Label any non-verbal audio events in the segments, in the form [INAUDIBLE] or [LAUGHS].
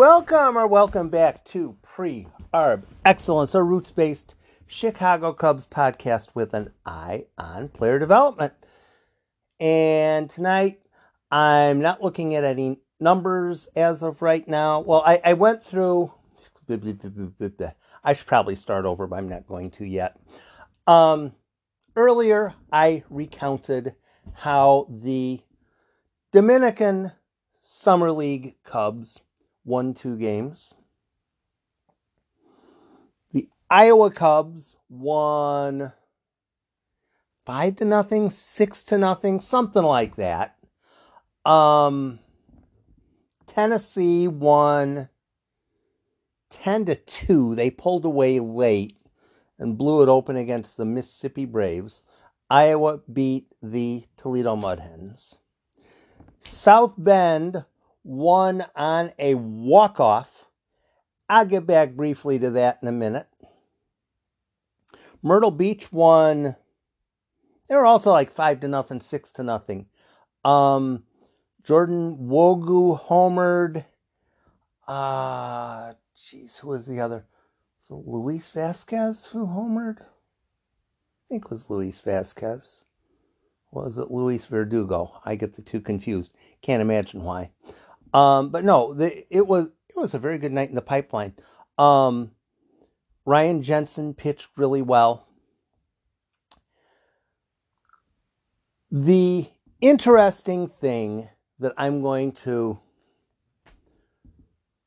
Welcome or welcome back to Pre Arb Excellence, a roots based Chicago Cubs podcast with an eye on player development. And tonight, I'm not looking at any numbers as of right now. Well, I, I went through. I should probably start over, but I'm not going to yet. Um, earlier, I recounted how the Dominican Summer League Cubs won two games. The Iowa Cubs won five to nothing, six to nothing, something like that. Um, Tennessee won 10 to 2. They pulled away late and blew it open against the Mississippi Braves. Iowa beat the Toledo Mud Hens. South Bend won on a walk off. I'll get back briefly to that in a minute. Myrtle Beach won. They were also like five to nothing, six to nothing. Um, Jordan Nwogu homered. Uh, jeez, who was the other? So Luis Vazquez who homered? I think it was Luis Vazquez. Was it Luis Verdugo? I get the two confused. Can't imagine why. Um, but no, the, it was it was a very good night in the pipeline. Um, Ryan Jensen pitched really well. The interesting thing that I'm going to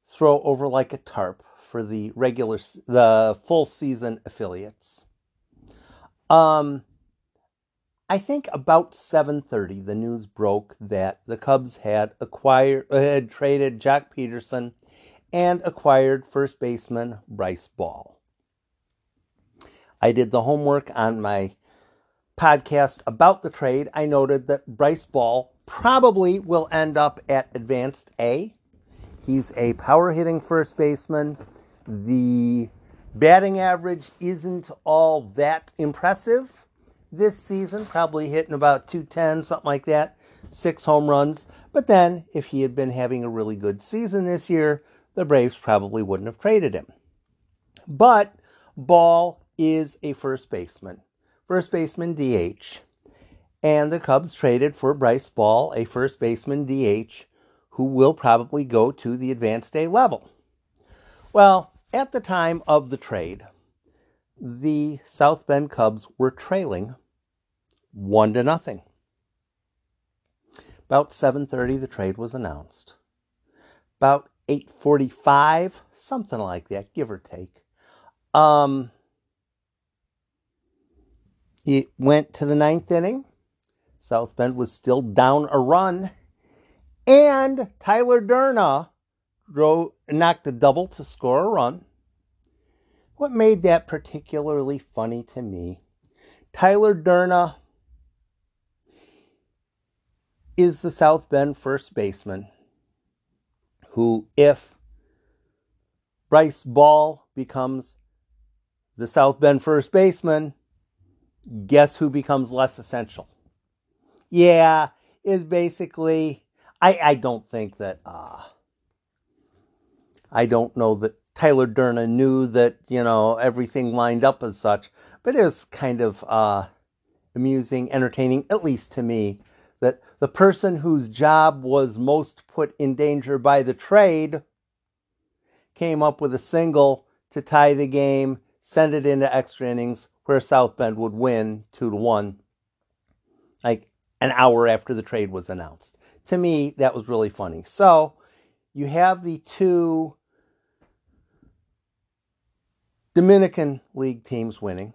throw over like a tarp for the regular the full season affiliates. Um, I think about 7:30 the news broke that the Cubs had acquired uh, had traded Joc Pederson and acquired first baseman Bryce Ball. I did the homework on my podcast about the trade. I noted that Bryce Ball probably will end up at advanced A. He's a power hitting first baseman. The batting average isn't all that impressive this season, probably hitting about 210, something like that, six home runs. But then, if he had been having a really good season this year, the Braves probably wouldn't have traded him. But Ball is a first baseman, first baseman DH. And the Cubs traded for Bryce Ball, a first baseman DH, who will probably go to the advanced A level. Well, at the time of the trade, the South Bend Cubs were trailing one to nothing. About 7:30 the trade was announced. About 8:45, something like that, give or take. Um it went to the ninth inning. South Bend was still down a run. And Tyler Durna drove, knocked a double to score a run. What made that particularly funny to me? Tyler Durna is the South Bend first baseman who, if Bryce Ball becomes the South Bend first baseman, guess who becomes less essential? Yeah, is basically I I don't think that uh I don't know that Tyler Durna knew that, you know, everything lined up as such, but it was kind of uh amusing, entertaining, at least to me, that the person whose job was most put in danger by the trade came up with a single to tie the game, send it into extra innings where South Bend would win 2 to 1 like an hour after the trade was announced. To me, that was really funny. So, you have the two Dominican League teams winning.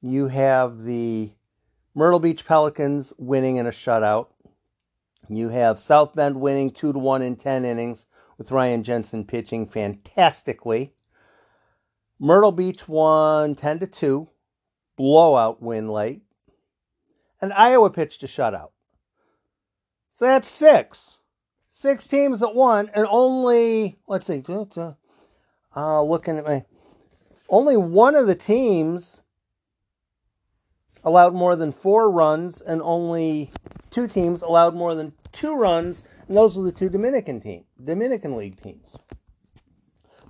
You have the Myrtle Beach Pelicans winning in a shutout. You have South Bend winning 2 to 1 in 10 innings with Ryan Jensen pitching fantastically. Myrtle Beach won 10 to 2, blowout win late. And Iowa pitched a shutout. So that's six. Six teams that won, and only, let's see, uh, looking at my, only one of the teams allowed more than four runs, and only two teams allowed more than two runs And those were the two Dominican team, Dominican League teams.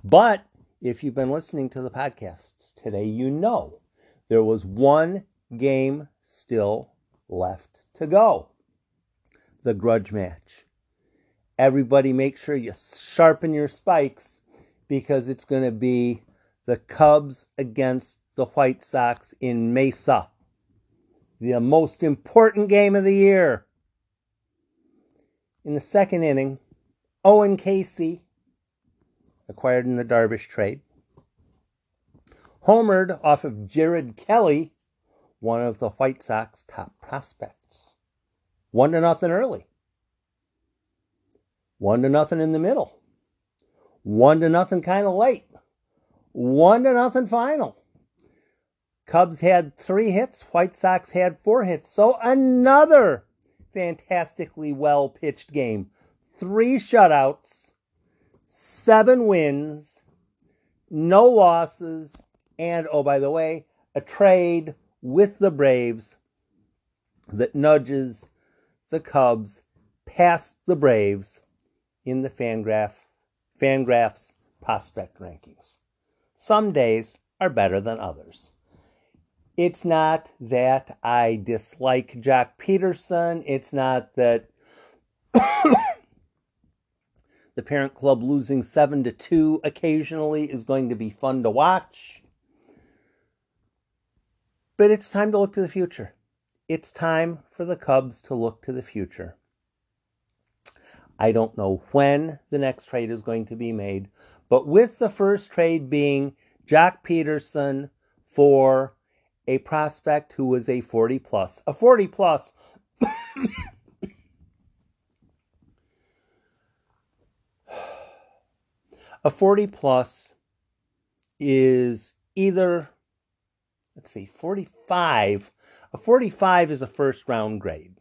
But if you've been listening to the podcasts today, you know there was one game still left to go. The grudge match. Everybody make sure you sharpen your spikes because it's going to be the Cubs against the White Sox in Mesa. The most important game of the year. In the second inning, Owen Caissie, acquired in the Darvish trade, homered off of Jared Kelley, one of the White Sox top prospects. One to nothing early. One to nothing in the middle. One to nothing kind of late. One to nothing final. Cubs had three hits. White Sox had four hits. So another fantastically well pitched game. Three shutouts, seven wins, no losses, and oh, by the way, a trade with the Braves that nudges the Cubs past the Braves in the Fangraph Fangraphs prospect rankings. Some days are better than others. It's not that I dislike Joc Pederson. It's not that [COUGHS] the parent club losing 7 to 2 occasionally is going to be fun to watch. But it's time to look to the future. It's time for the Cubs to look to the future. I don't know when the next trade is going to be made, but with the first trade being Joc Pederson for a prospect who was a 40 plus, a 40 plus. a 40 plus is either let's see 45 a 45 is a first round grade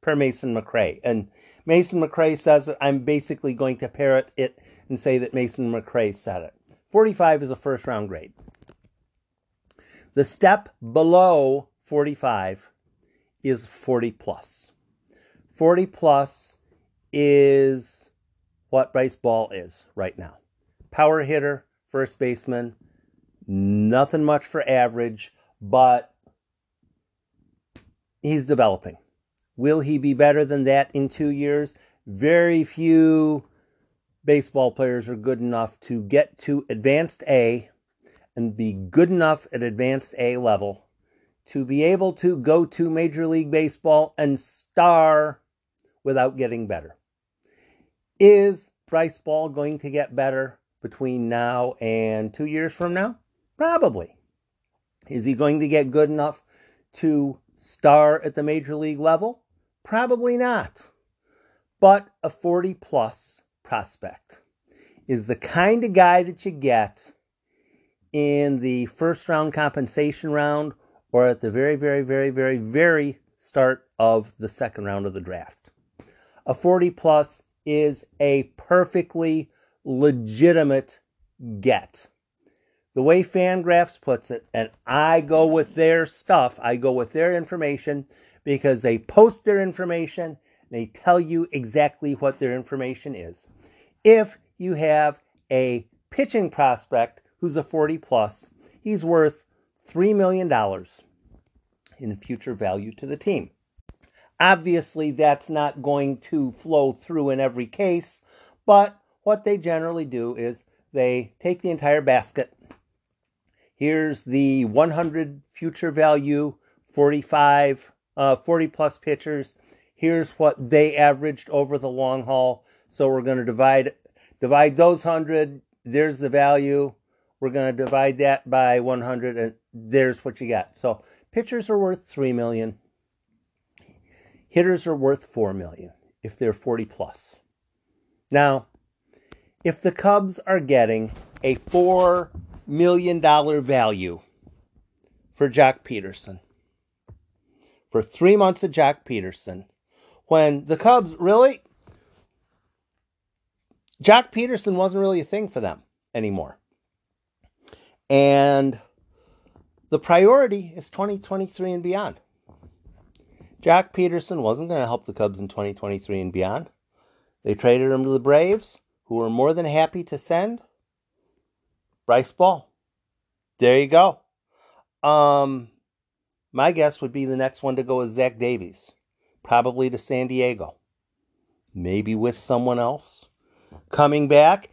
per Mason McRae and Mason McRae says that I'm basically going to parrot it and say that Mason McRae said it. 45 is a first round grade. The step below 45 is 40 plus. 40 plus is what Bryce Ball is right now. Power hitter, first baseman, nothing much for average, but he's developing. Will he be better than that in two years? Very few baseball players are good enough to get to advanced A and be good enough at advanced A level to be able to go to Major League Baseball and star without getting better. Is Bryce Ball going to get better between now and two years from now? Probably. Is he going to get good enough to star at the major league level? Probably not. But a 40 plus prospect is the kind of guy that you get in the first round compensation round or at the very, very, very, very, very start of the second round of the draft. A 40 plus is a perfectly legitimate get. The way Fangraphs puts it, and I go with their stuff, I go with their information because they post their information, they tell you exactly what their information is. If you have a pitching prospect who's a 40 plus, he's worth $3 million in future value to the team. Obviously, that's not going to flow through in every case, but what they generally do is they take the entire basket. Here's the 100 future value, 45 uh, 40 plus pitchers. Here's what they averaged over the long haul. So we're going to divide divide those 100. There's the value. We're going to divide that by 100 and there's what you got. So pitchers are worth 3 million. Hitters are worth 4 million if they're 40 plus. Now, if the Cubs are getting a 4 million dollar value for Joc Pederson, for three months of Joc Pederson, when the Cubs really, Joc Pederson wasn't really a thing for them anymore. And the priority is 2023 and beyond. Joc Pederson wasn't going to help the Cubs in 2023 and beyond. They traded him to the Braves, who were more than happy to send Bryce Ball. There you go. Um, my guess would be the next one to go is Zach Davies, probably to San Diego, maybe with someone else coming back.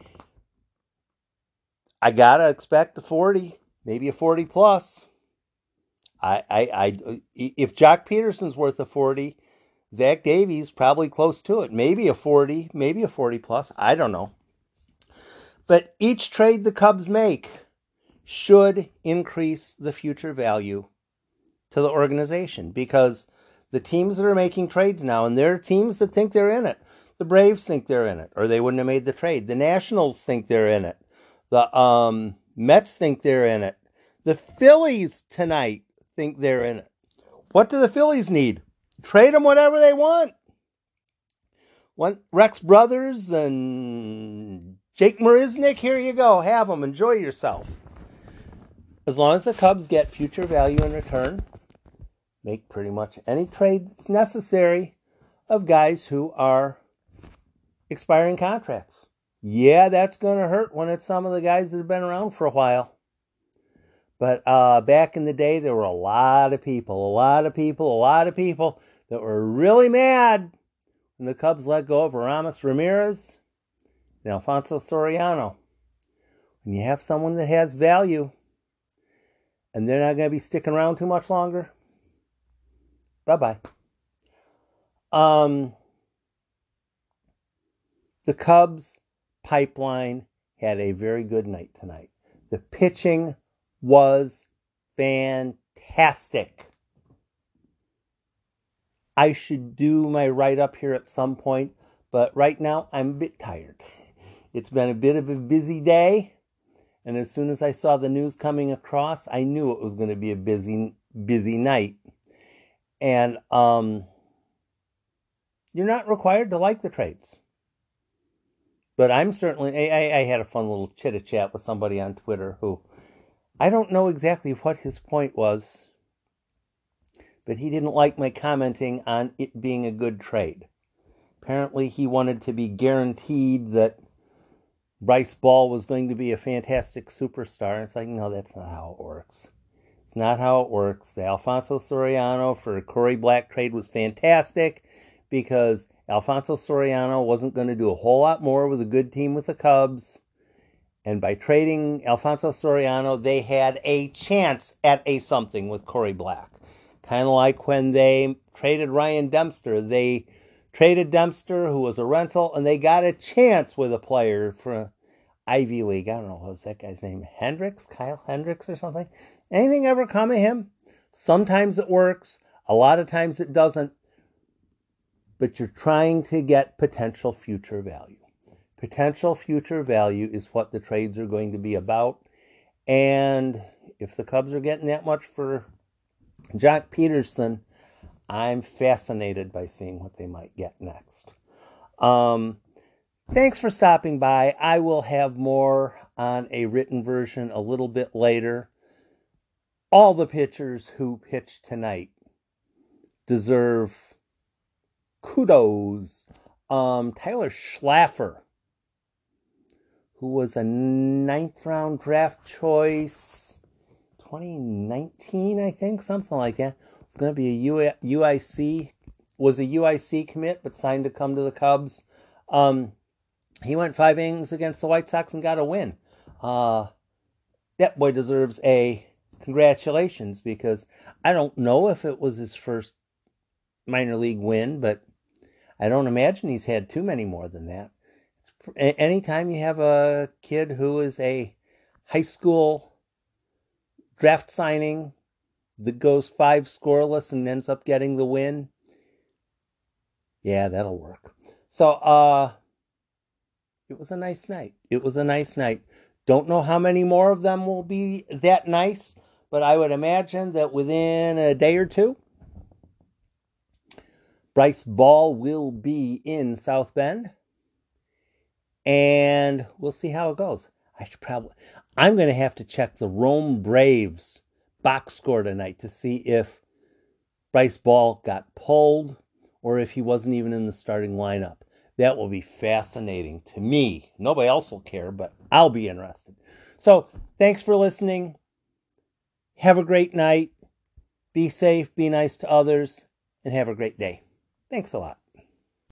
I gotta expect a forty, maybe a forty plus. I, I, I, if Joc Pederson's worth a forty, Zach Davies probably close to it. Maybe a forty, maybe a forty plus. I don't know. But each trade the Cubs make should increase the future value to the organization because the teams that are making trades now, and there are teams that think they're in it. The Braves think they're in it, or they wouldn't have made the trade. The Nationals think they're in it. The um, Mets think they're in it. The Phillies tonight think they're in it. What do the Phillies need? Trade them whatever they want. Want Rex Brothers and Jake Marisnick? Here you go. Have them. Enjoy yourself. As long as the Cubs get future value in return, make pretty much any trade that's necessary of guys who are expiring contracts. Yeah, that's going to hurt when it's some of the guys that have been around for a while. But uh, back in the day, there were a lot of people, a lot of people, a lot of people that were really mad when the Cubs let go of Aramis Ramirez and Alfonso Soriano. When you have someone that has value and they're not going to be sticking around too much longer, bye bye. Um, the Cubs pipeline had a very good night tonight. The pitching was fantastic. I should do my write up here at some point, but right now I'm a bit tired. [LAUGHS] It's been a bit of a busy day, and as soon as I saw the news coming across, I knew it was going to be a busy busy night. And um you're not required to like the trades. But I'm certainly I, I had a fun little chit chat with somebody on Twitter who I don't know exactly what his point was, but he didn't like my commenting on it being a good trade. Apparently, he wanted to be guaranteed that Bryce Ball was going to be a fantastic superstar. It's like, no, that's not how it works. It's not how it works. The Alfonso Soriano for Corey Black trade was fantastic because Alfonso Soriano wasn't going to do a whole lot more with a good team with the Cubs. And by trading Alfonso Soriano, they had a chance at a something with Corey Black. Kind of like when they traded Ryan Dempster. They traded Dempster, who was a rental, and they got a chance with a player from Ivy League. I don't know what was that guy's name. Hendricks? Kyle Hendricks or something? Anything ever come of him? Sometimes it works. A lot of times it doesn't. But you're trying to get potential future value. Potential future value is what the trades are going to be about. And if the Cubs are getting that much for Joc Pederson, I'm fascinated by seeing what they might get next. Um, thanks for stopping by. I will have more on a written version a little bit later. All the pitchers who pitched tonight deserve kudos. Um, Tyler Schlaffer who was a ninth round draft choice 2019, I think, something like that. It's going to be a UIC, was a UIC commit, but signed to come to the Cubs. Um, he went five innings against the White Sox and got a win. Uh, that boy deserves a congratulations because I don't know if it was his first minor league win, but I don't imagine he's had too many more than that anytime you have a kid who is a high school draft signing that goes five scoreless and ends up getting the win, yeah, that'll work. So, uh, it was a nice night. It was a nice night. Don't know how many more of them will be that nice, but I would imagine that within a day or two, Bryce Ball will be in South Bend and we'll see how it goes. I should probably, I'm going to have to check the Rome Braves box score tonight to see if Bryce Ball got pulled or if he wasn't even in the starting lineup. That will be fascinating to me. Nobody else will care, but I'll be interested. So, thanks for listening. Have a great night. Be safe, be nice to others, and have a great day. Thanks a lot.